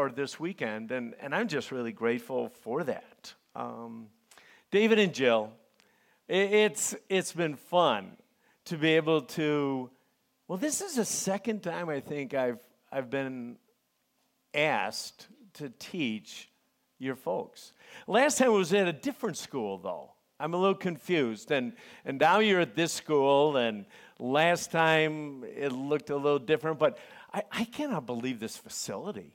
or this weekend, and, and I'm just really grateful for that. Um, David and Jill, it, it's, it's been fun to be able to. Well, this is the second time I think I've, I've been asked to teach your folks. Last time I was at a different school, though. I'm a little confused. And, and now you're at this school, and last time it looked a little different, but I, I cannot believe this facility.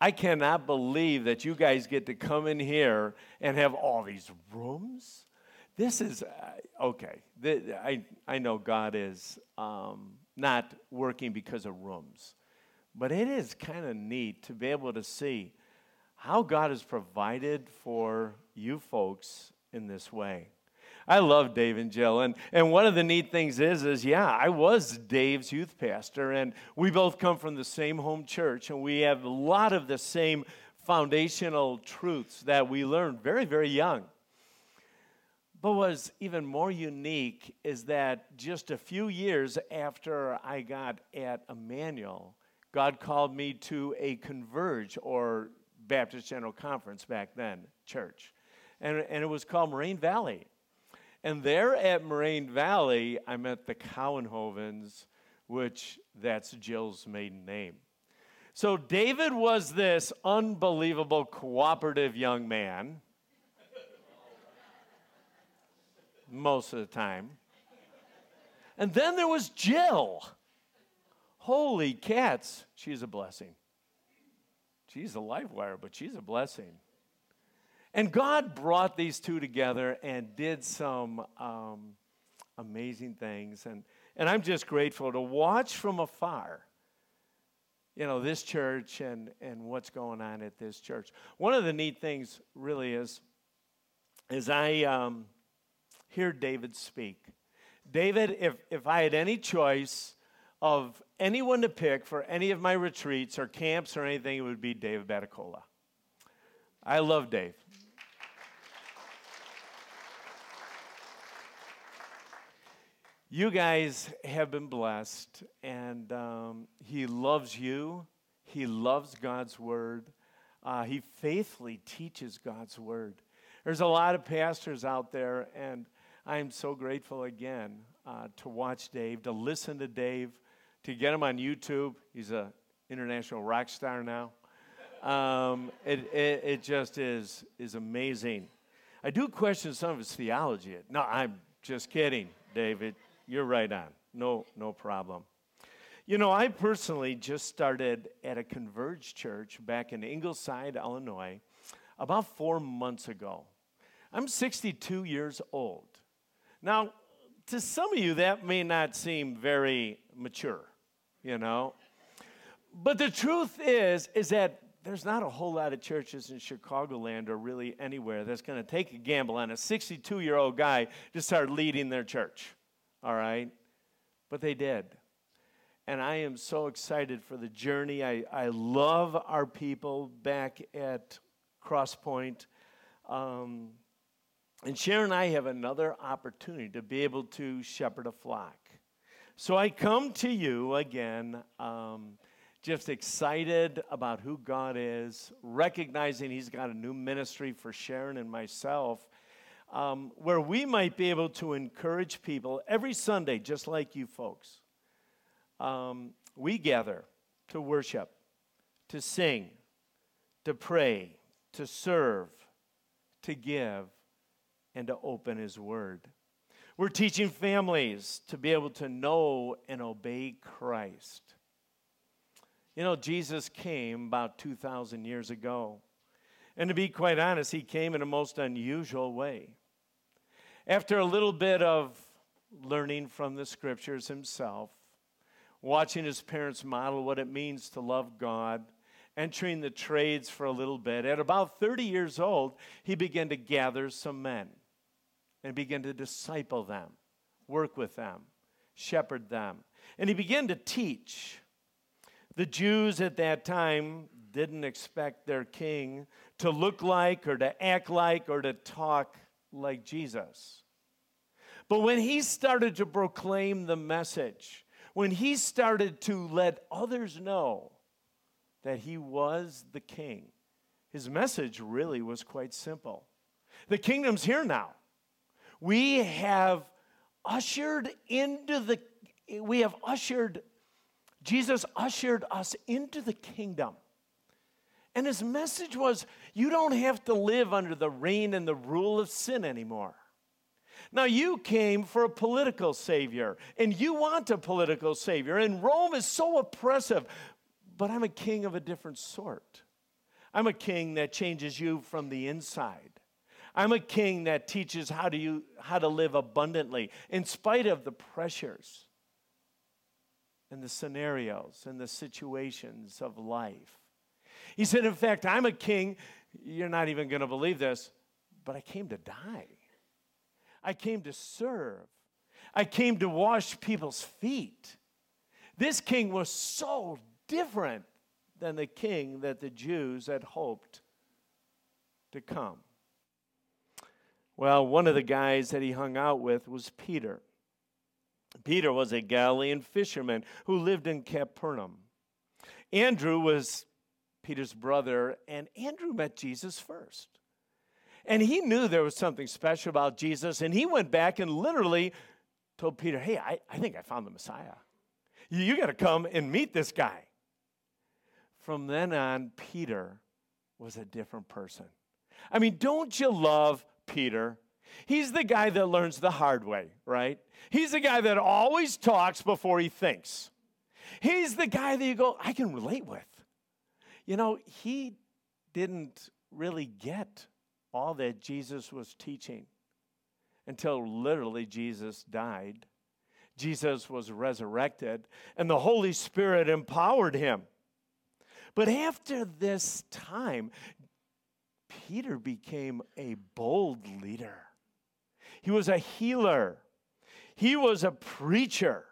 I cannot believe that you guys get to come in here and have all these rooms. This is, uh, okay, I, I know God is um, not working because of rooms, but it is kind of neat to be able to see how God has provided for you folks in this way. I love Dave and Jill. And, and one of the neat things is, is yeah, I was Dave's youth pastor, and we both come from the same home church, and we have a lot of the same foundational truths that we learned very, very young. But what's even more unique is that just a few years after I got at Emmanuel, God called me to a Converge or Baptist General Conference back then, church. And, and it was called Moraine Valley. And there at Moraine Valley, I met the Cowenhovens, which that's Jill's maiden name. So David was this unbelievable cooperative young man most of the time. And then there was Jill. Holy cats, she's a blessing. She's a life wire, but she's a blessing. And God brought these two together and did some um, amazing things. And, and I'm just grateful to watch from afar, you know, this church and, and what's going on at this church. One of the neat things really is, is I um, hear David speak. David, if, if I had any choice, of anyone to pick for any of my retreats or camps or anything, it would be David Baticola. I love Dave. You guys have been blessed, and um, he loves you. He loves God's word. Uh, he faithfully teaches God's word. There's a lot of pastors out there, and I'm so grateful again uh, to watch Dave, to listen to Dave to get him on YouTube. He's an international rock star now. Um, it, it, it, just is, is amazing. I do question some of his theology. No, I'm just kidding, David. You're right on. No, no problem. You know, I personally just started at a Converge church back in Ingleside, Illinois, about four months ago. I'm 62 years old. Now, to some of you, that may not seem very mature you know. But the truth is, is that there's not a whole lot of churches in Chicagoland or really anywhere that's going to take a gamble on a 62 year old guy to start leading their church. All right? But they did. And I am so excited for the journey. I, I love our people back at Crosspoint. Um, and Sharon and I have another opportunity to be able to shepherd a flock. So I come to you again, um, just excited about who God is, recognizing He's got a new ministry for Sharon and myself, um, where we might be able to encourage people every Sunday, just like you folks. Um, we gather to worship, to sing, to pray, to serve, to give, and to open His Word. We're teaching families to be able to know and obey Christ. You know, Jesus came about 2,000 years ago. And to be quite honest, he came in a most unusual way. After a little bit of learning from the scriptures himself, watching his parents model what it means to love God, entering the trades for a little bit, at about 30 years old, he began to gather some men and began to disciple them, work with them, shepherd them. And he began to teach. The Jews at that time didn't expect their king to look like or to act like or to talk like Jesus. But when he started to proclaim the message, when he started to let others know that he was the king. His message really was quite simple. The kingdom's here now. We have ushered into the we have ushered Jesus ushered us into the kingdom. And his message was you don't have to live under the reign and the rule of sin anymore. Now, you came for a political savior, and you want a political savior, and Rome is so oppressive, but I'm a king of a different sort. I'm a king that changes you from the inside. I'm a king that teaches how to, you, how to live abundantly in spite of the pressures and the scenarios and the situations of life. He said, In fact, I'm a king. You're not even going to believe this, but I came to die. I came to serve. I came to wash people's feet. This king was so different than the king that the Jews had hoped to come. Well, one of the guys that he hung out with was Peter. Peter was a Galilean fisherman who lived in Capernaum. Andrew was Peter's brother, and Andrew met Jesus first. And he knew there was something special about Jesus, and he went back and literally told Peter, Hey, I, I think I found the Messiah. You, you got to come and meet this guy. From then on, Peter was a different person. I mean, don't you love Peter? He's the guy that learns the hard way, right? He's the guy that always talks before he thinks. He's the guy that you go, I can relate with. You know, he didn't really get all that Jesus was teaching until literally Jesus died. Jesus was resurrected, and the Holy Spirit empowered him. But after this time, Peter became a bold leader. He was a healer, he was a preacher.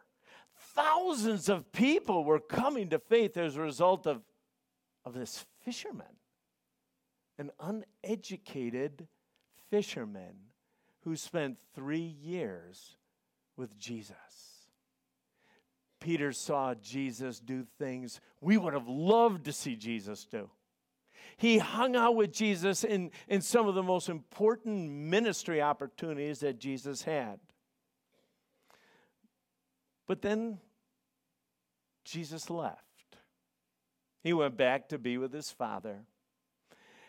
Thousands of people were coming to faith as a result of, of this fisherman, an uneducated fisherman who spent three years with Jesus. Peter saw Jesus do things we would have loved to see Jesus do. He hung out with Jesus in, in some of the most important ministry opportunities that Jesus had. But then Jesus left. He went back to be with his Father.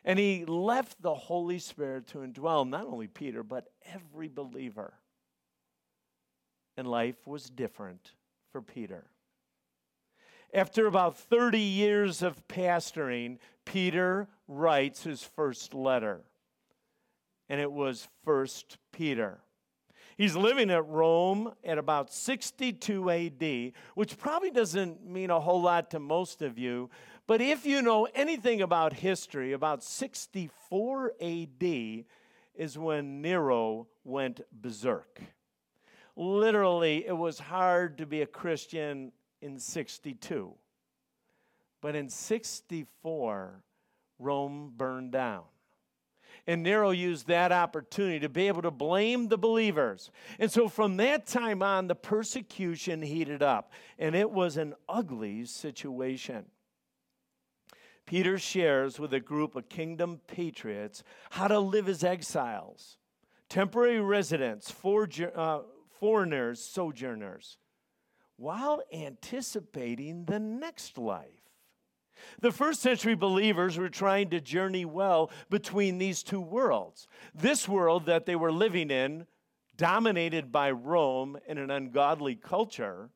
And he left the Holy Spirit to indwell not only Peter, but every believer. And life was different for Peter. After about 30 years of pastoring, Peter writes his first letter. And it was First Peter. He's living at Rome at about 62 AD, which probably doesn't mean a whole lot to most of you. But if you know anything about history, about 64 AD is when Nero went berserk. Literally, it was hard to be a Christian in 62. But in 64, Rome burned down. And Nero used that opportunity to be able to blame the believers. And so from that time on, the persecution heated up, and it was an ugly situation. Peter shares with a group of kingdom patriots how to live as exiles, temporary residents, uh, foreigners, sojourners while anticipating the next life. The first century believers were trying to journey well between these two worlds. This world that they were living in, dominated by Rome and an ungodly culture,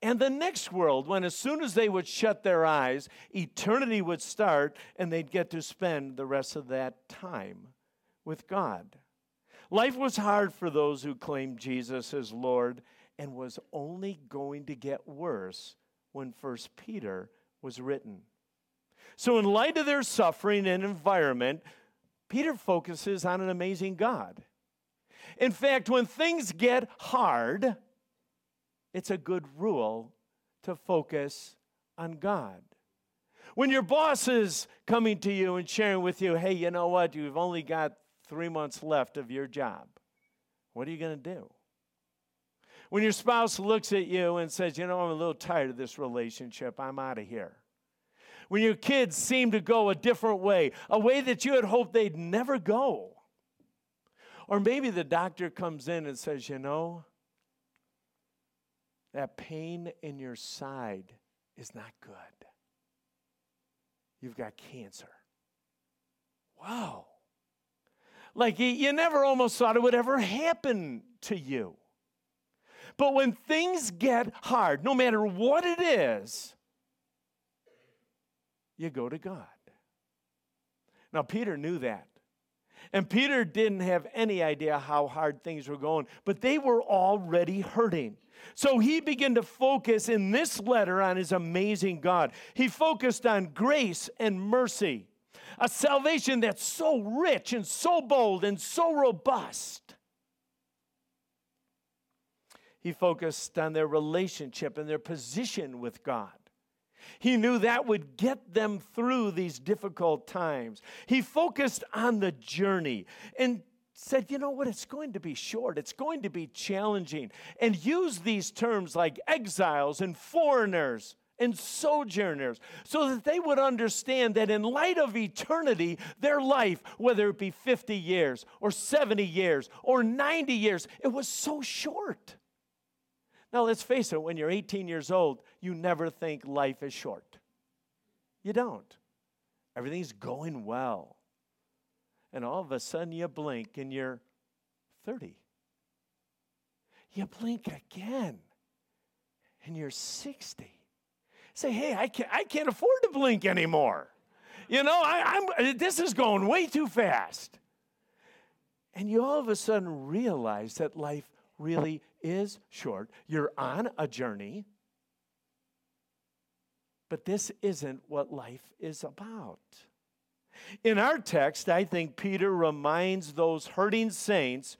and the next world, when as soon as they would shut their eyes, eternity would start and they'd get to spend the rest of that time with God. Life was hard for those who claimed Jesus as Lord and was only going to get worse when First Peter was written. So, in light of their suffering and environment, Peter focuses on an amazing God. In fact, when things get hard, it's a good rule to focus on God. When your boss is coming to you and sharing with you, hey, you know what, you've only got three months left of your job, what are you going to do? When your spouse looks at you and says, You know, I'm a little tired of this relationship, I'm out of here. when your kids seem to go a different way, a way that you had hoped they'd never go. Or maybe the doctor comes in and says, You know, that pain in your side is not good. You've got cancer. Wow. Like you never almost thought it would ever happen to you. But when things get hard, no matter what it is, you go to God. Now, Peter knew that. And Peter didn't have any idea how hard things were going, but they were already hurting. So he began to focus in this letter on his amazing God. He focused on grace and mercy, a salvation that's so rich and so bold and so robust. He focused on their relationship and their position with God. He knew that would get them through these difficult times. He focused on the journey and said, you know what, it's going to be short, it's going to be challenging, and used these terms like exiles and foreigners and sojourners so that they would understand that in light of eternity, their life, whether it be 50 years or 70 years or 90 years, it was so short. Now, let's face it, when you're 18 years old, you never think life is short. You don't. Everything's going well. And all of a sudden, you blink and you're 30. You blink again and you're 60. Say, hey, I can't, I can't afford to blink anymore. You know, I, I'm, this is going way too fast. And you all of a sudden realize that life really is short. You're on a journey, but this isn't what life is about. In our text, I think Peter reminds those hurting saints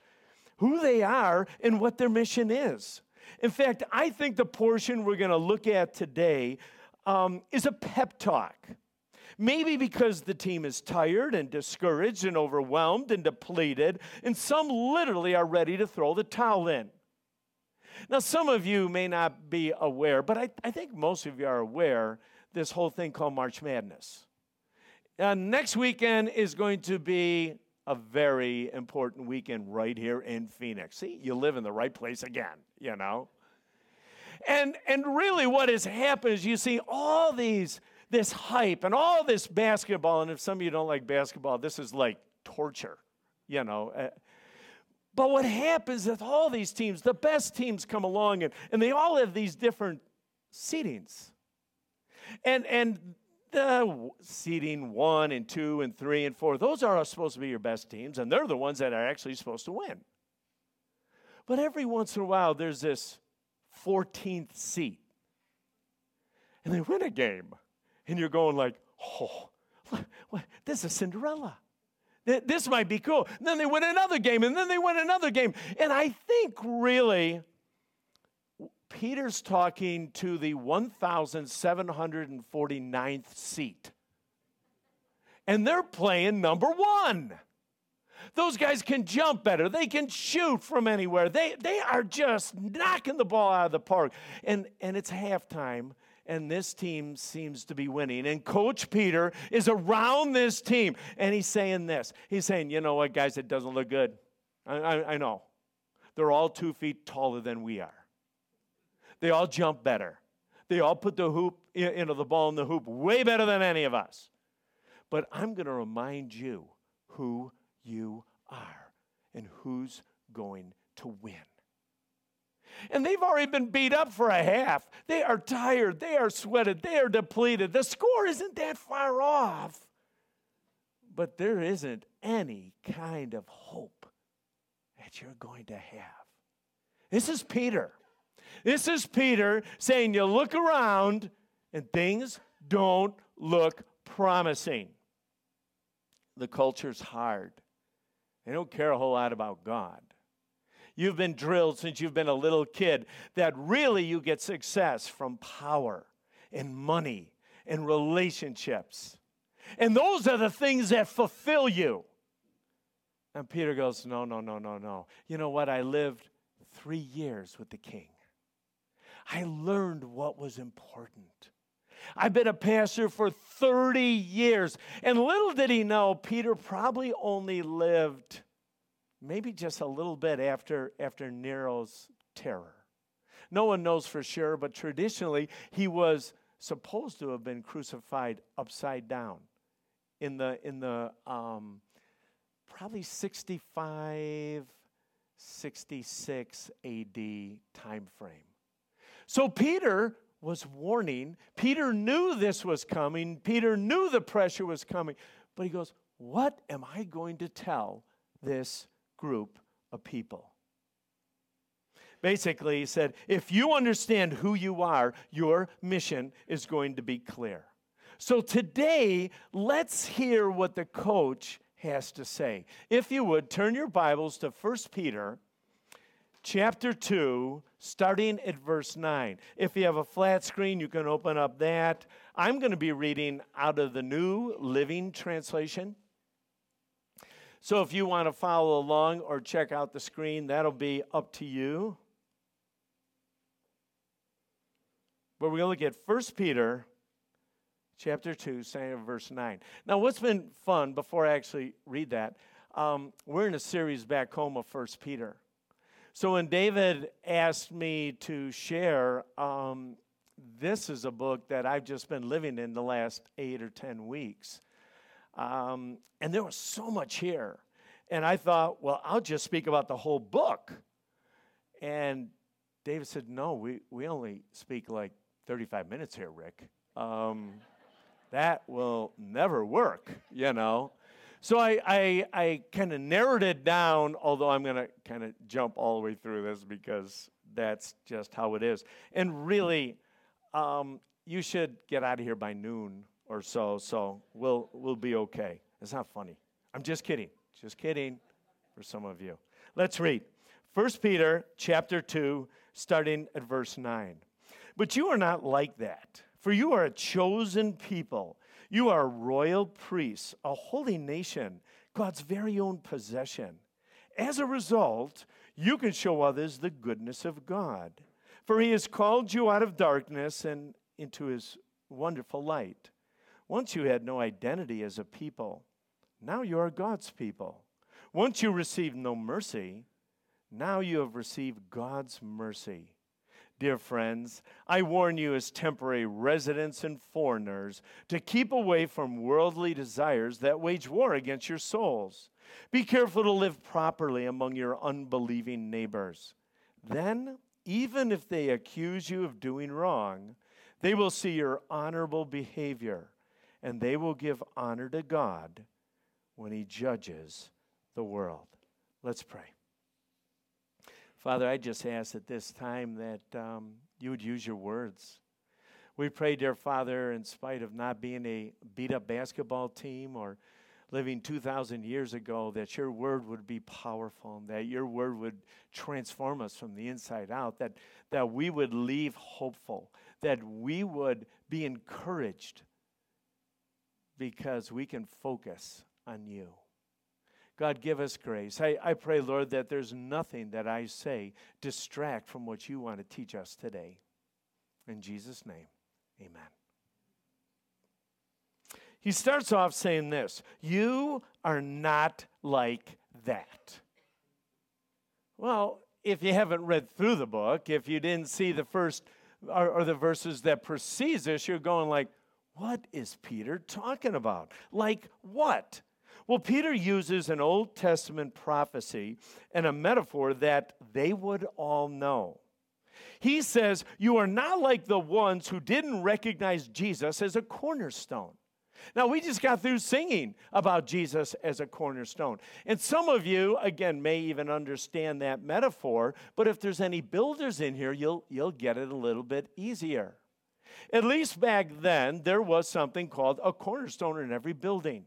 who they are and what their mission is. In fact, I think the portion we're going to look at today um, is a pep talk. Maybe because the team is tired and discouraged and overwhelmed and depleted, and some literally are ready to throw the towel in. Now, some of you may not be aware, but I, I think most of you are aware this whole thing called March Madness. Uh, next weekend is going to be a very important weekend right here in Phoenix. See, you live in the right place again, you know. And and really what has happened is you see all these this hype and all this basketball and if some of you don't like basketball, this is like torture, you know. Uh, but what happens is all these teams, the best teams come along and, and they all have these different seedings. And, and the seeding one and two and three and four, those are supposed to be your best teams, and they're the ones that are actually supposed to win. But every once in a while, there's this 14th seat, and they win a game, and you're going like, oh, what, this is Cinderella. This might be cool. And then they win another game, and then they win another game. And I think really, Peter's talking to the 1,749th seat. And they're playing number one. Those guys can jump better. They can shoot from anywhere. They, they are just knocking the ball out of the park. And, and it's halftime and this team seems to be winning. And Coach Peter is around this team, and he's saying this. He's saying, you know what, guys, it doesn't look good. I, I, I know. They're all two feet taller than we are. They all jump better. They all put the hoop, you know, the ball in the hoop way better than any of us. But I'm going to remind you who you are and who's going to win. And they've already been beat up for a half. They are tired. They are sweated. They are depleted. The score isn't that far off. But there isn't any kind of hope that you're going to have. This is Peter. This is Peter saying, You look around and things don't look promising. The culture's hard. They don't care a whole lot about God. You've been drilled since you've been a little kid that really you get success from power and money and relationships. And those are the things that fulfill you. And Peter goes, No, no, no, no, no. You know what? I lived three years with the king. I learned what was important. I've been a pastor for 30 years. And little did he know, Peter probably only lived maybe just a little bit after, after Nero's terror. No one knows for sure, but traditionally, he was supposed to have been crucified upside down in the, in the um, probably 65, 66 AD time frame. So Peter was warning. Peter knew this was coming. Peter knew the pressure was coming. But he goes, What am I going to tell this group of people? Basically, he said, If you understand who you are, your mission is going to be clear. So today, let's hear what the coach has to say. If you would, turn your Bibles to 1 Peter chapter 2, starting at verse 9. If you have a flat screen, you can open up that. I'm going to be reading out of the New Living Translation. So if you want to follow along or check out the screen, that'll be up to you. But we're going to look at 1 Peter chapter 2, starting verse 9. Now, what's been fun before I actually read that, um, we're in a series back home of 1 Peter. So when David asked me to share, um, this is a book that I've just been living in the last eight or 10 weeks. Um, and there was so much here. And I thought, well, I'll just speak about the whole book. And David said, no, we, we only speak like 35 minutes here, Rick. Um, that will never work, you know. So I, I, I kind of narrowed it down, although I'm going to kind of jump all the way through this because that's just how it is. And really, um, you should get out of here by noon or so, so we'll, we'll be okay. It's not funny. I'm just kidding. Just kidding for some of you. Let's read. 1 Peter chapter 2, starting at verse 9. But you are not like that, for you are a chosen people you are royal priests, a holy nation, God's very own possession. As a result, you can show others the goodness of God. For he has called you out of darkness and into his wonderful light. Once you had no identity as a people, now you are God's people. Once you received no mercy, now you have received God's mercy. Dear friends, I warn you as temporary residents and foreigners to keep away from worldly desires that wage war against your souls. Be careful to live properly among your unbelieving neighbors. Then, even if they accuse you of doing wrong, they will see your honorable behavior and they will give honor to God when He judges the world. Let's pray. Father, I just ask at this time that um, you would use your words. We pray, dear Father, in spite of not being a beat up basketball team or living 2,000 years ago, that your word would be powerful, and that your word would transform us from the inside out, that, that we would leave hopeful, that we would be encouraged because we can focus on you. God, give us grace. I, I pray, Lord, that there's nothing that I say distract from what you want to teach us today. In Jesus' name, amen. He starts off saying this You are not like that. Well, if you haven't read through the book, if you didn't see the first or, or the verses that precedes this, you're going like, what is Peter talking about? Like what? Well, Peter uses an Old Testament prophecy and a metaphor that they would all know. He says, You are not like the ones who didn't recognize Jesus as a cornerstone. Now, we just got through singing about Jesus as a cornerstone. And some of you, again, may even understand that metaphor, but if there's any builders in here, you'll, you'll get it a little bit easier. At least back then, there was something called a cornerstone in every building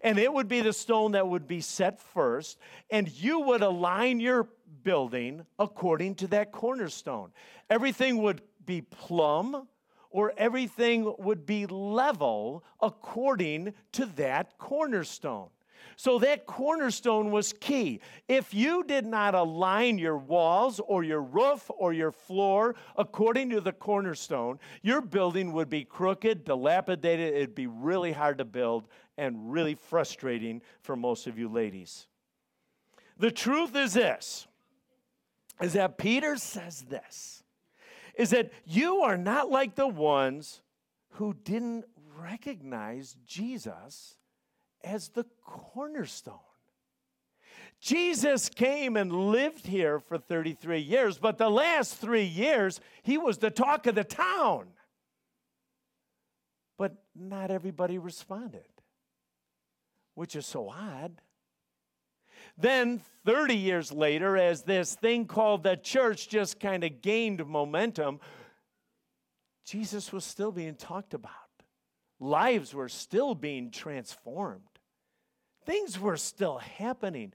and it would be the stone that would be set first, and you would align your building according to that cornerstone. Everything would be plumb, or everything would be level according to that cornerstone. So that cornerstone was key. If you did not align your walls or your roof or your floor according to the cornerstone, your building would be crooked, dilapidated. It'd be really hard to build and really frustrating for most of you ladies. The truth is this is that Peter says this is that you are not like the ones who didn't recognize Jesus as the cornerstone. Jesus came and lived here for 33 years, but the last three years, he was the talk of the town. But not everybody responded, which is so odd. Then, 30 years later, as this thing called the church just kind of gained momentum, Jesus was still being talked about. Lives were still being transformed. Things were still happening,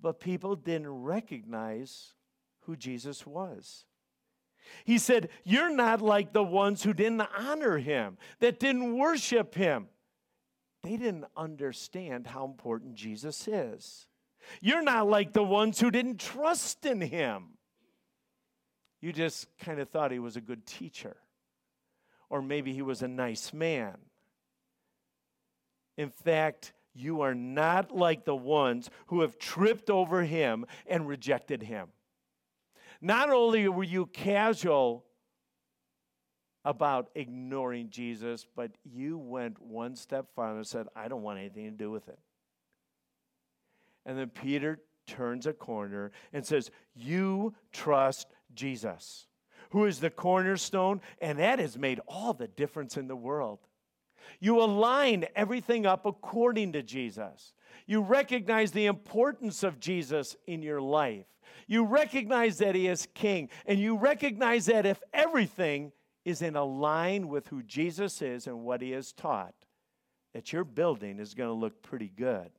but people didn't recognize who Jesus was. He said, You're not like the ones who didn't honor him, that didn't worship him. They didn't understand how important Jesus is. You're not like the ones who didn't trust in him. You just kind of thought he was a good teacher, or maybe he was a nice man. In fact, you are not like the ones who have tripped over him and rejected him. Not only were you casual about ignoring Jesus, but you went one step farther and said, I don't want anything to do with it. And then Peter turns a corner and says, You trust Jesus, who is the cornerstone, and that has made all the difference in the world. You align everything up according to Jesus. You recognize the importance of Jesus in your life. You recognize that He is King, and you recognize that if everything is in a line with who Jesus is and what He has taught, that your building is going to look pretty good.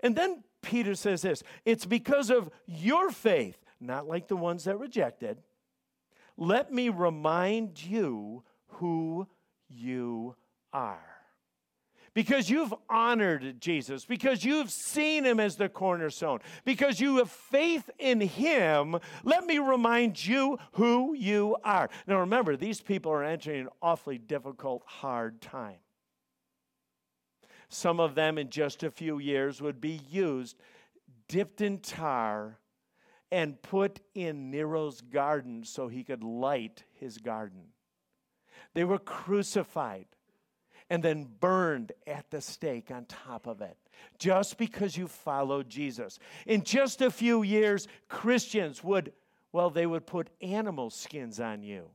And then Peter says this it's because of your faith, not like the ones that rejected. Let me remind you who you are. Because you've honored Jesus, because you've seen him as the cornerstone, because you have faith in him, let me remind you who you are. Now remember, these people are entering an awfully difficult, hard time. Some of them in just a few years would be used, dipped in tar, and put in Nero's garden so he could light his garden. They were crucified and then burned at the stake on top of it just because you followed Jesus. In just a few years, Christians would, well, they would put animal skins on you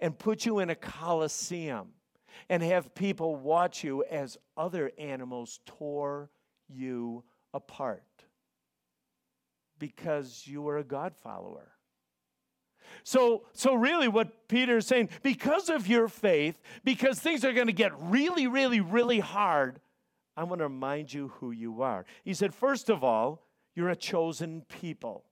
and put you in a coliseum and have people watch you as other animals tore you apart because you were a God follower. So, so really, what Peter is saying, because of your faith, because things are going to get really, really, really hard, I want to remind you who you are. He said, first of all, you're a chosen people.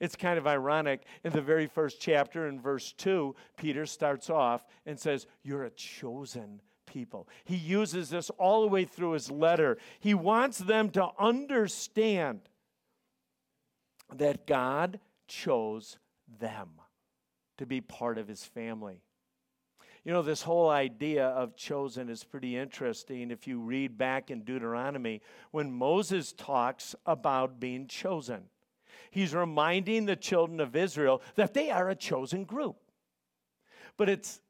It's kind of ironic. In the very first chapter, in verse 2, Peter starts off and says, You're a chosen people. He uses this all the way through his letter. He wants them to understand that God chose them to be part of his family. You know, this whole idea of chosen is pretty interesting if you read back in Deuteronomy when Moses talks about being chosen he's reminding the children of Israel that they are a chosen group. But it's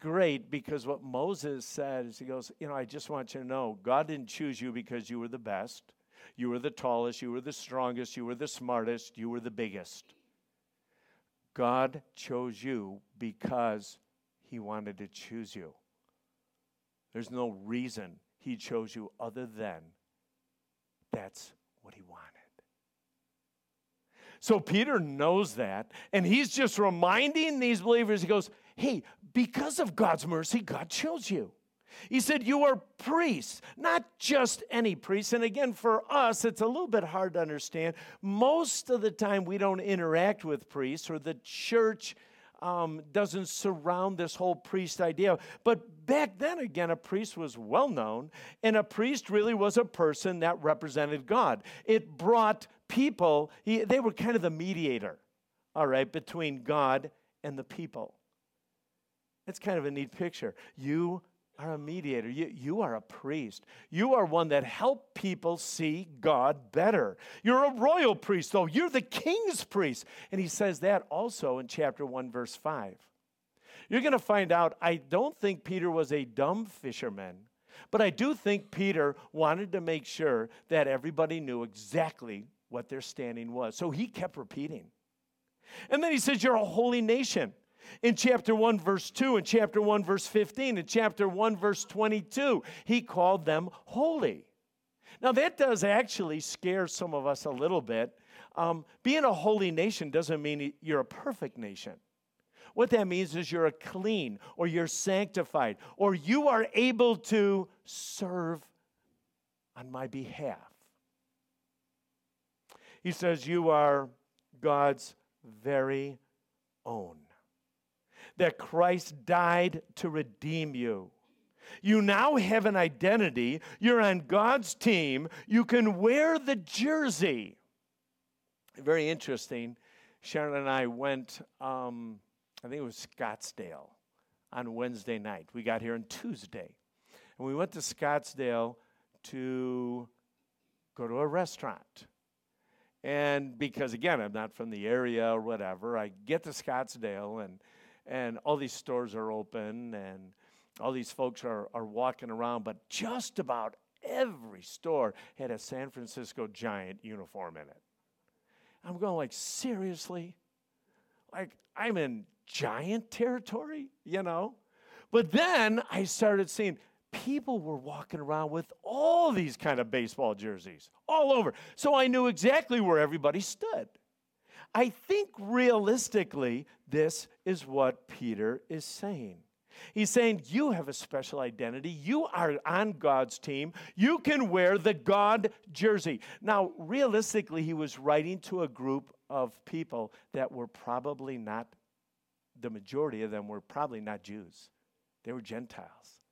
great because what Moses said is he goes, You know, I just want you to know God didn't choose you because you were the best, you were the tallest, you were the strongest, you were the smartest, you were the biggest. God chose you because he wanted to choose you. There's no reason he chose you other than that's what he wanted. So Peter knows that, and he's just reminding these believers, he goes, Hey, because of God's mercy, God chose you. He said, You are priests, not just any priests. And again, for us, it's a little bit hard to understand. Most of the time, we don't interact with priests, or the church um, doesn't surround this whole priest idea. But back then, again, a priest was well known, and a priest really was a person that represented God. It brought people, he, they were kind of the mediator, all right, between God and the people. It's kind of a neat picture. You are a mediator. You, you are a priest. You are one that help people see God better. You're a royal priest, though. You're the king's priest. And he says that also in chapter 1, verse 5. You're going to find out I don't think Peter was a dumb fisherman, but I do think Peter wanted to make sure that everybody knew exactly what their standing was. So he kept repeating. And then he says, You're a holy nation in chapter 1, verse 2, in chapter 1, verse 15, in chapter 1, verse 22. He called them holy. Now, that does actually scare some of us a little bit. Um, being a holy nation doesn't mean you're a perfect nation. What that means is you're a clean or you're sanctified or you are able to serve on my behalf. He says, You are God's very own that Christ died to redeem you. You now have an identity. You're on God's team. You can wear the jersey. Very interesting. Sharon and I went, um, I think it was Scottsdale on Wednesday night. We got here on Tuesday. And we went to Scottsdale to go to a restaurant. And because, again, I'm not from the area or whatever, I get to Scottsdale and and all these stores are open and all these folks are, are walking around, but just about every store had a San Francisco Giant uniform in it. I'm going like, seriously? Like I'm in giant territory, you know? But then I started seeing people were walking around with all these kind of baseball jerseys all over. So I knew exactly where everybody stood. I think realistically, this is what Peter is saying. He's saying, You have a special identity. You are on God's team. You can wear the God jersey. Now, realistically, he was writing to a group of people that were probably not, the majority of them were probably not Jews, they were Gentiles.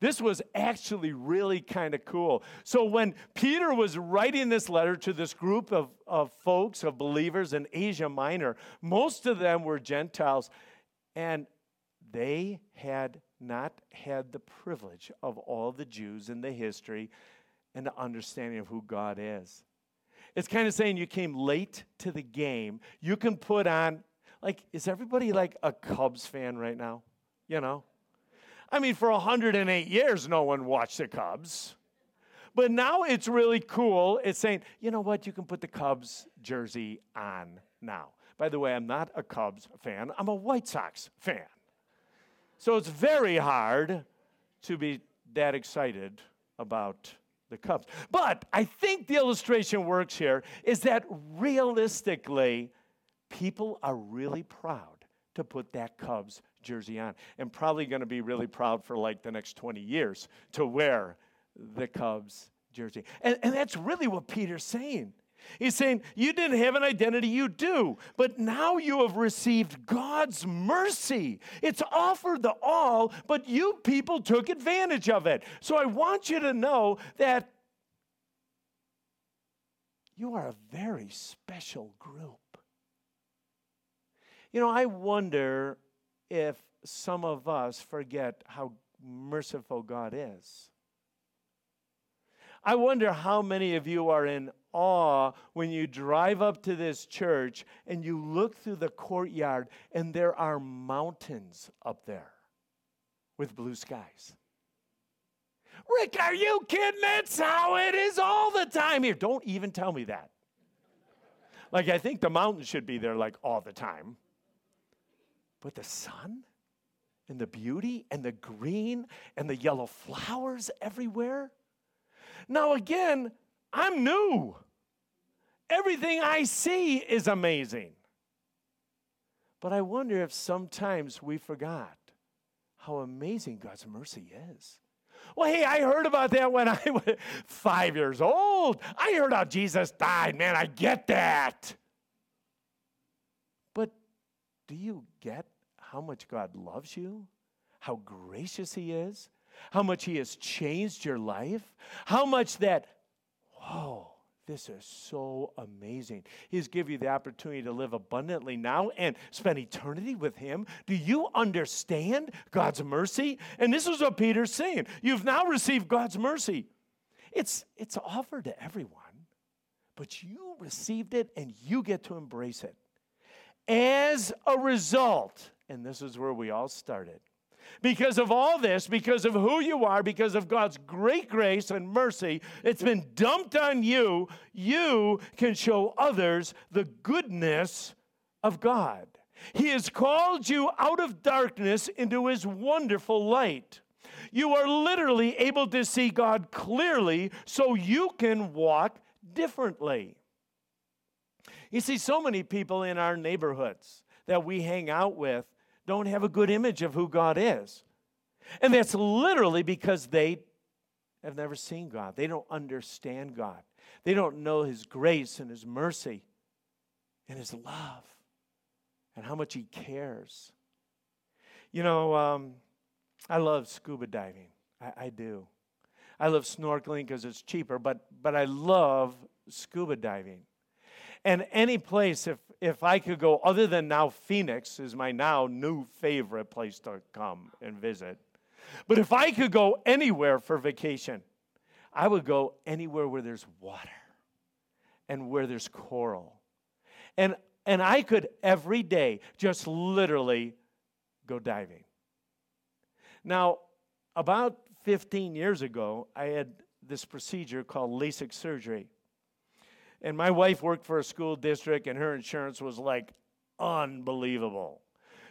This was actually really kind of cool. So, when Peter was writing this letter to this group of, of folks, of believers in Asia Minor, most of them were Gentiles, and they had not had the privilege of all the Jews in the history and the understanding of who God is. It's kind of saying you came late to the game. You can put on, like, is everybody like a Cubs fan right now? You know? I mean, for 108 years, no one watched the Cubs. But now it's really cool. It's saying, you know what, you can put the Cubs jersey on now. By the way, I'm not a Cubs fan, I'm a White Sox fan. So it's very hard to be that excited about the Cubs. But I think the illustration works here is that realistically, people are really proud to put that Cubs jersey on and probably going to be really proud for like the next 20 years to wear the Cubs jersey. And, and that's really what Peter's saying. He's saying, You didn't have an identity, you do, but now you have received God's mercy. It's offered the all, but you people took advantage of it. So I want you to know that you are a very special group. You know, I wonder if some of us forget how merciful God is. I wonder how many of you are in awe when you drive up to this church and you look through the courtyard and there are mountains up there with blue skies. Rick, are you kidding? That's how it is all the time here. Don't even tell me that. Like, I think the mountains should be there like all the time. But the sun and the beauty and the green and the yellow flowers everywhere. Now, again, I'm new. Everything I see is amazing. But I wonder if sometimes we forgot how amazing God's mercy is. Well, hey, I heard about that when I was five years old. I heard how Jesus died. Man, I get that. But do you get how much God loves you, how gracious He is, how much He has changed your life, how much that, whoa, this is so amazing. He's given you the opportunity to live abundantly now and spend eternity with Him. Do you understand God's mercy? And this is what Peter's saying. You've now received God's mercy. It's, it's offered to everyone, but you received it and you get to embrace it. As a result, and this is where we all started, because of all this, because of who you are, because of God's great grace and mercy, it's been dumped on you. You can show others the goodness of God. He has called you out of darkness into His wonderful light. You are literally able to see God clearly so you can walk differently. You see, so many people in our neighborhoods that we hang out with don't have a good image of who God is. And that's literally because they have never seen God. They don't understand God. They don't know His grace and His mercy and His love and how much He cares. You know, um, I love scuba diving. I, I do. I love snorkeling because it's cheaper, but, but I love scuba diving. And any place, if, if I could go, other than now Phoenix is my now new favorite place to come and visit. But if I could go anywhere for vacation, I would go anywhere where there's water and where there's coral. And, and I could every day just literally go diving. Now, about 15 years ago, I had this procedure called LASIK surgery. And my wife worked for a school district, and her insurance was like unbelievable.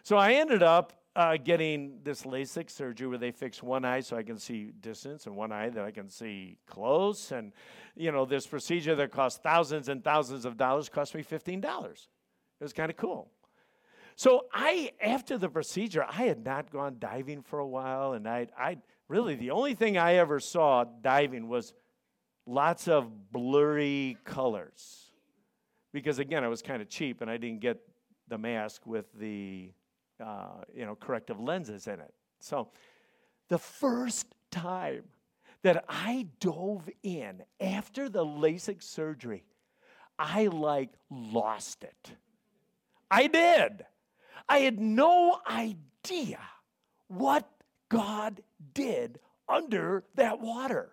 So I ended up uh, getting this LASIK surgery where they fix one eye so I can see distance and one eye that I can see close. And, you know, this procedure that cost thousands and thousands of dollars cost me $15. It was kind of cool. So I, after the procedure, I had not gone diving for a while, and I, I really the only thing I ever saw diving was lots of blurry colors. Because again, I was kind of cheap and I didn't get the mask with the uh, you know corrective lenses in it. So the first time that I dove in after the LASIK surgery, I like lost it. I did. I had no idea what God did under that water.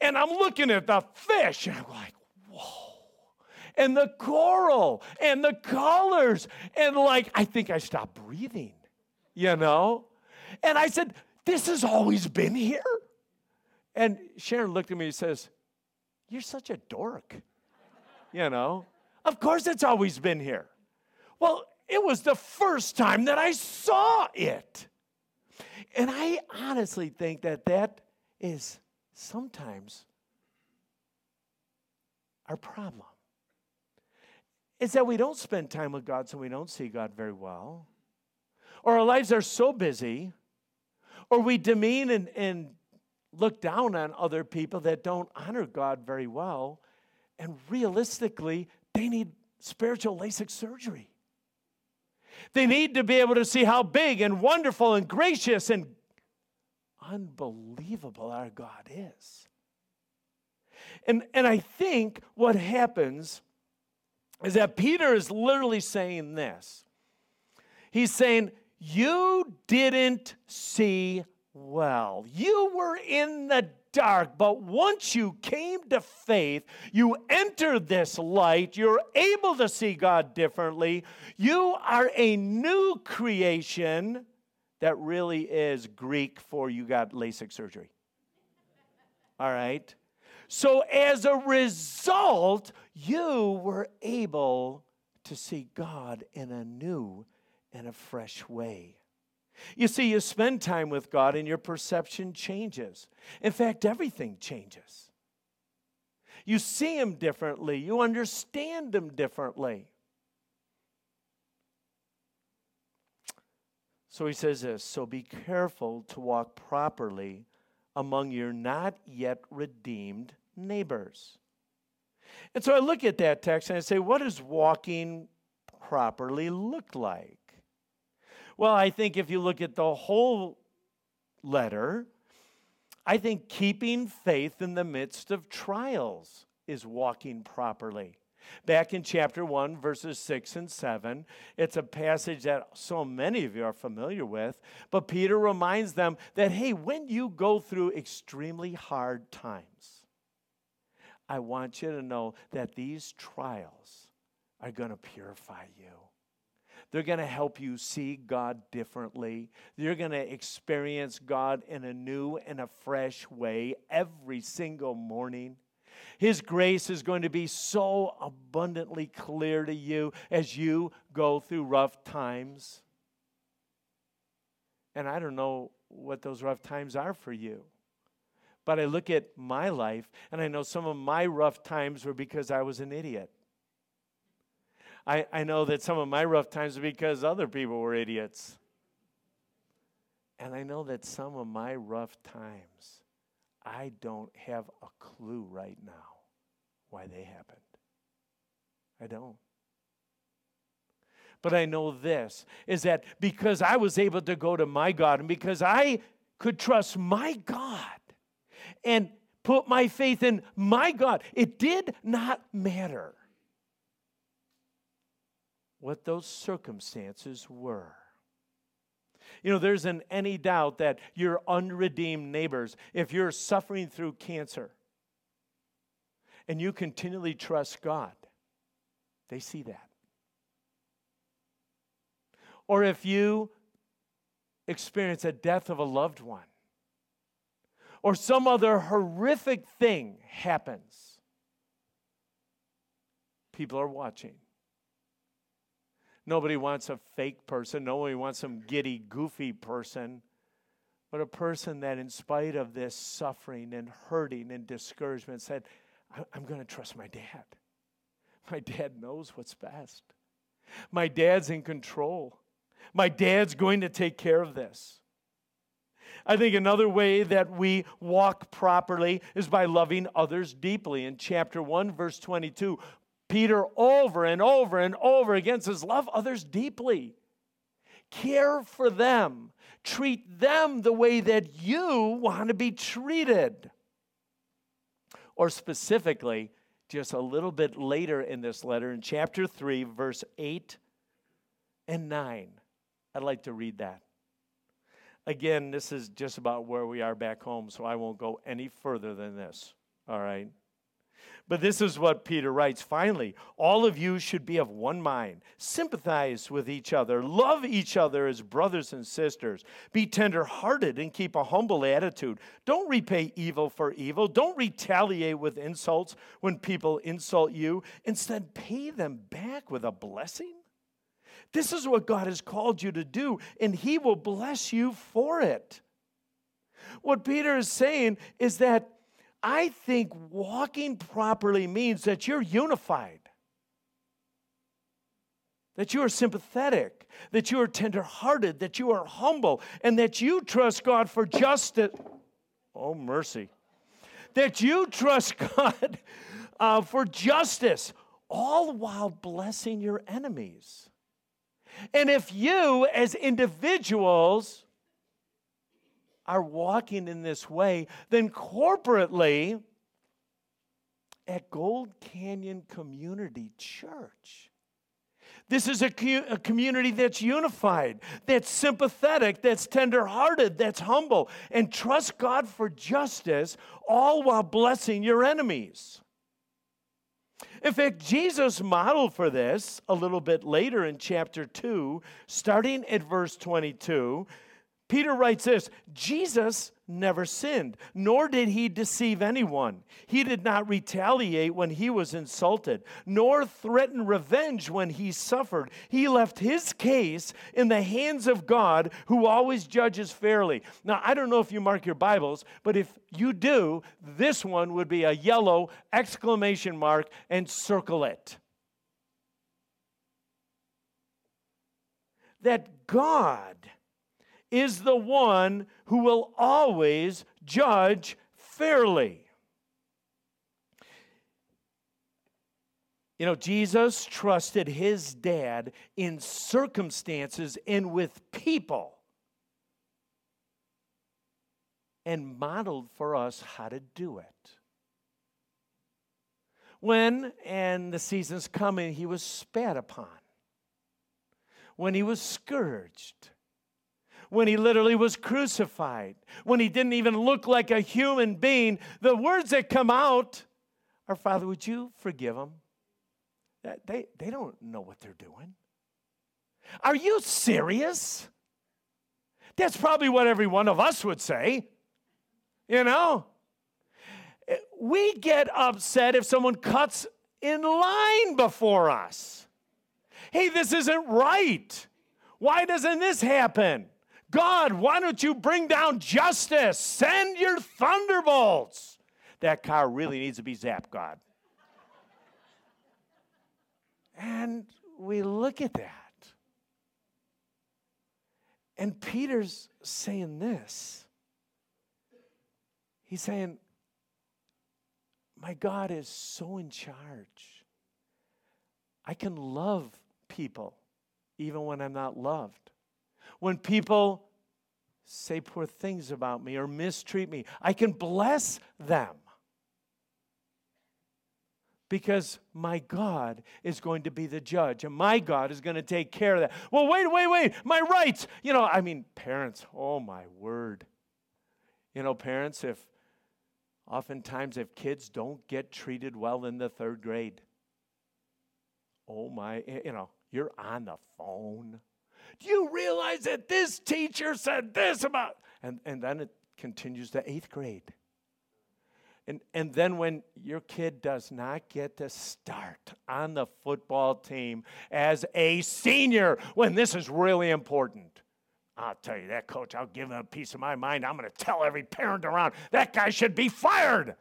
And I'm looking at the fish and I'm like, whoa. And the coral and the colors. And like, I think I stopped breathing, you know? And I said, this has always been here. And Sharon looked at me and says, You're such a dork. You know? Of course it's always been here. Well, it was the first time that I saw it. And I honestly think that that is sometimes our problem is that we don't spend time with God so we don't see God very well, or our lives are so busy, or we demean and, and look down on other people that don't honor God very well, and realistically, they need spiritual LASIK surgery. They need to be able to see how big and wonderful and gracious and unbelievable our God is. And, and I think what happens is that Peter is literally saying this. He's saying, You didn't see well. You were in the dark, but once you came to faith, you entered this light, you're able to see God differently. You are a new creation that really is Greek for you got LASIK surgery. All right? So as a result, you were able to see God in a new and a fresh way. You see, you spend time with God and your perception changes. In fact, everything changes. You see Him differently, you understand Him differently. So he says this So be careful to walk properly among your not yet redeemed neighbors. And so I look at that text and I say, What does walking properly look like? Well, I think if you look at the whole letter, I think keeping faith in the midst of trials is walking properly. Back in chapter 1, verses 6 and 7, it's a passage that so many of you are familiar with, but Peter reminds them that, hey, when you go through extremely hard times, I want you to know that these trials are going to purify you. They're going to help you see God differently. You're going to experience God in a new and a fresh way every single morning. His grace is going to be so abundantly clear to you as you go through rough times. And I don't know what those rough times are for you. But I look at my life, and I know some of my rough times were because I was an idiot. I, I know that some of my rough times were because other people were idiots. And I know that some of my rough times I don't have a clue right now why they happened. I don't. But I know this is that because I was able to go to my God and because I could trust my God and put my faith in my God, it did not matter what those circumstances were. You know, there isn't any doubt that your unredeemed neighbors, if you're suffering through cancer and you continually trust God, they see that. Or if you experience a death of a loved one, or some other horrific thing happens, people are watching. Nobody wants a fake person. Nobody wants some giddy, goofy person. But a person that, in spite of this suffering and hurting and discouragement, said, I'm going to trust my dad. My dad knows what's best. My dad's in control. My dad's going to take care of this. I think another way that we walk properly is by loving others deeply. In chapter 1, verse 22, Peter over and over and over again says, Love others deeply, care for them, treat them the way that you want to be treated. Or specifically, just a little bit later in this letter, in chapter 3, verse 8 and 9. I'd like to read that. Again, this is just about where we are back home, so I won't go any further than this. All right? But this is what Peter writes finally, all of you should be of one mind, sympathize with each other, love each other as brothers and sisters, be tenderhearted and keep a humble attitude. Don't repay evil for evil, don't retaliate with insults when people insult you. Instead, pay them back with a blessing. This is what God has called you to do, and He will bless you for it. What Peter is saying is that I think walking properly means that you're unified, that you are sympathetic, that you are tenderhearted, that you are humble, and that you trust God for justice. Oh, mercy. That you trust God uh, for justice, all while blessing your enemies. And if you, as individuals, are walking in this way, then corporately at Gold Canyon Community Church, this is a, a, community that's unified, that's sympathetic, that's tenderhearted, that's humble, and trust God for justice, all while blessing your enemies. In fact, Jesus modeled for this a little bit later in chapter 2, starting at verse 22. Peter writes this Jesus never sinned, nor did he deceive anyone. He did not retaliate when he was insulted, nor threaten revenge when he suffered. He left his case in the hands of God, who always judges fairly. Now, I don't know if you mark your Bibles, but if you do, this one would be a yellow exclamation mark and circle it. That God is the one who will always judge fairly. You know, Jesus trusted his dad in circumstances and with people and modeled for us how to do it. When, and the season's coming, he was spat upon, when he was scourged, when he literally was crucified, when he didn't even look like a human being, the words that come out are, Father, would you forgive them? They, they don't know what they're doing. Are you serious? That's probably what every one of us would say. You know? We get upset if someone cuts in line before us. Hey, this isn't right. Why doesn't this happen? God, why don't you bring down justice? Send your thunderbolts. That car really needs to be zapped, God. And we look at that. And Peter's saying this. He's saying, My God is so in charge. I can love people even when I'm not loved. When people say poor things about me or mistreat me, I can bless them because my God is going to be the judge and my God is going to take care of that. Well, wait, wait, wait, my rights. You know, I mean, parents, oh my word. You know, parents, if oftentimes if kids don't get treated well in the third grade, oh my, you know, you're on the phone. Do you realize that this teacher said this about, and, and then it continues to eighth grade. And, and then when your kid does not get to start on the football team as a senior, when this is really important, I'll tell you that, coach, I'll give him a piece of my mind. I'm going to tell every parent around that guy should be fired.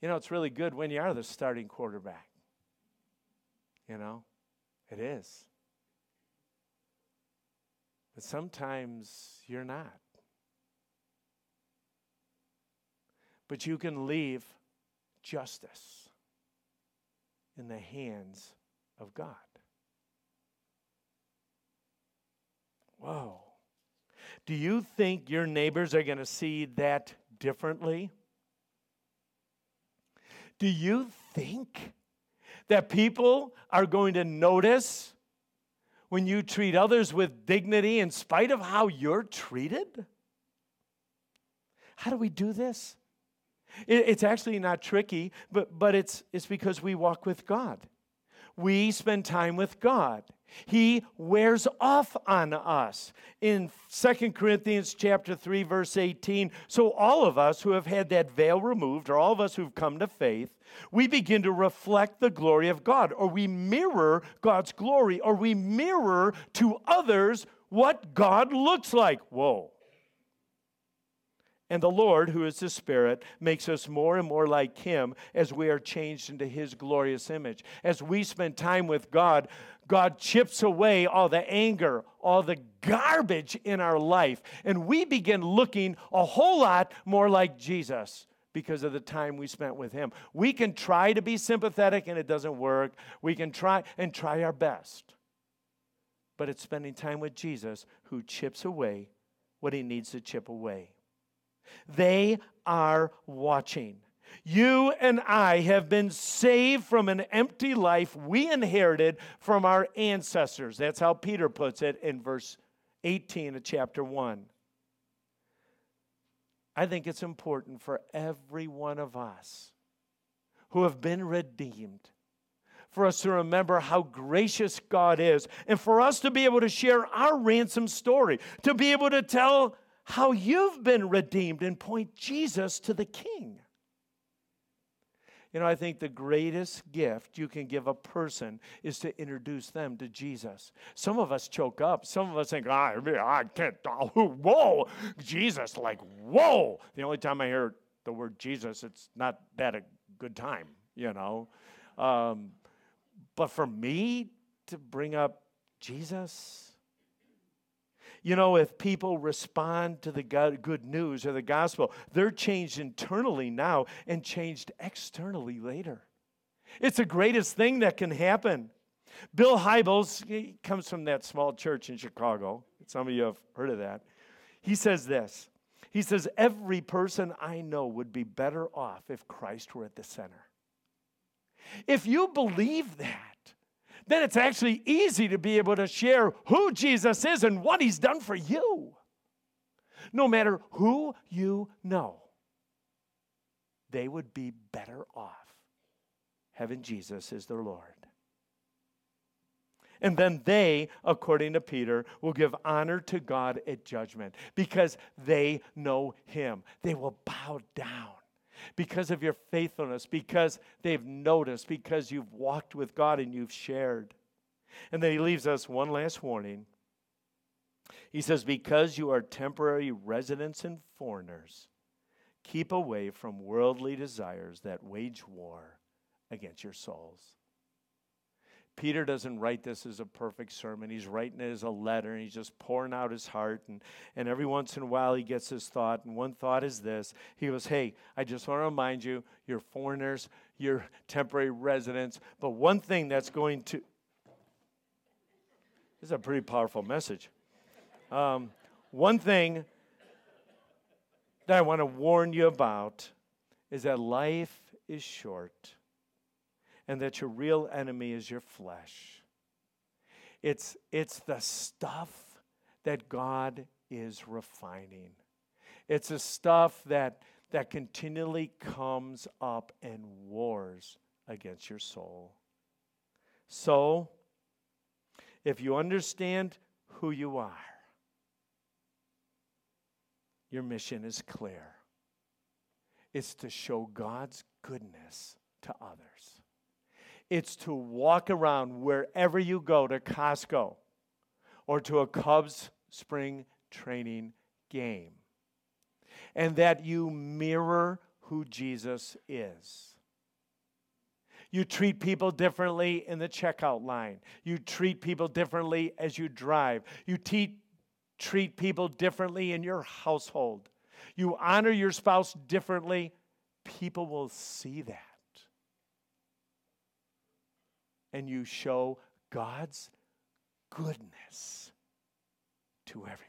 You know, it's really good when you are the starting quarterback. You know, it is. But sometimes you're not. But you can leave justice in the hands of God. Whoa. Do you think your neighbors are going to see that differently? Do you think that people are going to notice when you treat others with dignity in spite of how you're treated? How do we do this? It's actually not tricky, but, but it's, it's because we walk with God. We spend time with God. He wears off on us. In Second Corinthians chapter 3 verse 18, so all of us who have had that veil removed or all of us who've come to faith, we begin to reflect the glory of God or we mirror God's glory or we mirror to others what God looks like. Whoa. And the Lord, who is the Spirit, makes us more and more like Him as we are changed into His glorious image. As we spend time with God, God chips away all the anger, all the garbage in our life, and we begin looking a whole lot more like Jesus because of the time we spent with Him. We can try to be sympathetic and it doesn't work. We can try and try our best. But it's spending time with Jesus who chips away what He needs to chip away. They are watching. You and I have been saved from an empty life we inherited from our ancestors. That's how Peter puts it in verse 18 of chapter 1. I think it's important for every one of us who have been redeemed for us to remember how gracious God is and for us to be able to share our ransom story, to be able to tell how you've been redeemed and point Jesus to the King. You know, I think the greatest gift you can give a person is to introduce them to Jesus. Some of us choke up. Some of us think, ah, I can't, oh, whoa, Jesus, like, whoa. The only time I hear the word Jesus, it's not that a good time, you know. Um, but for me to bring up Jesus, you know, if people respond to the good news or the gospel, they're changed internally now and changed externally later. It's the greatest thing that can happen. Bill Hybels, comes from that small church in Chicago. Some of you have heard of that. He says this He says, Every person I know would be better off if Christ were at the center. If you believe that, then it's actually easy to be able to share who Jesus is and what he's done for you. No matter who you know, they would be better off having Jesus as their Lord. And then they, according to Peter, will give honor to God at judgment because they know Him. They will bow down because of your faithfulness, because they've noticed, because you've walked with God and you've shared. And then He leaves us one last warning. He says, Because you are temporary residents and foreigners, keep away from worldly desires that wage war against your souls. Peter doesn't write this as a perfect sermon. He's writing it as a letter and he's just pouring out his heart. And, and every once in a while he gets his thought. And one thought is this He goes, Hey, I just want to remind you, you're foreigners, you're temporary residents. But one thing that's going to. This is a pretty powerful message. Um, one thing that I want to warn you about is that life is short and that your real enemy is your flesh. It's, it's the stuff that God is refining. It's the stuff that, that continually comes up and wars against your soul. So, if you understand who you are, your mission is clear. It's to show God's goodness to others. It's to walk around wherever you go to Costco or to a Cubs spring training game. And that you mirror who Jesus is. You treat people differently in the checkout line. You treat people differently as you drive. You te- treat people differently in your household. You honor your spouse differently. People will see that and you show God's goodness to everyone.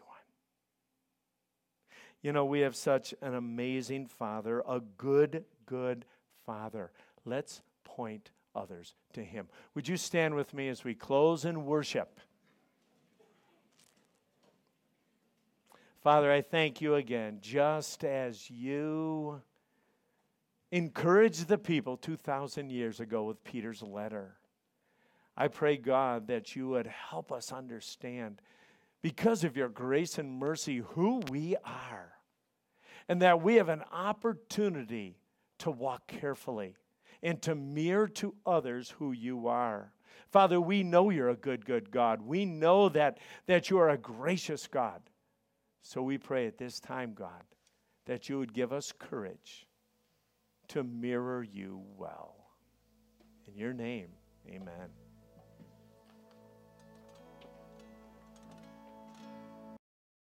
You know, we have such an amazing Father, a good, good Father. Let's point others to Him. Would you stand with me as we close in worship? Father, I thank you again, just as you encouraged the people 2,000 years ago with Peter's letter. I pray, God, that you would help us understand, because of your grace and mercy, who we are, and that we have an opportunity to walk carefully and to mirror to others who you are. Father, we know you're a good, good God. We know that, that you are a gracious God. So we pray at this time, God, that you would give us courage to mirror you well. In your name, amen.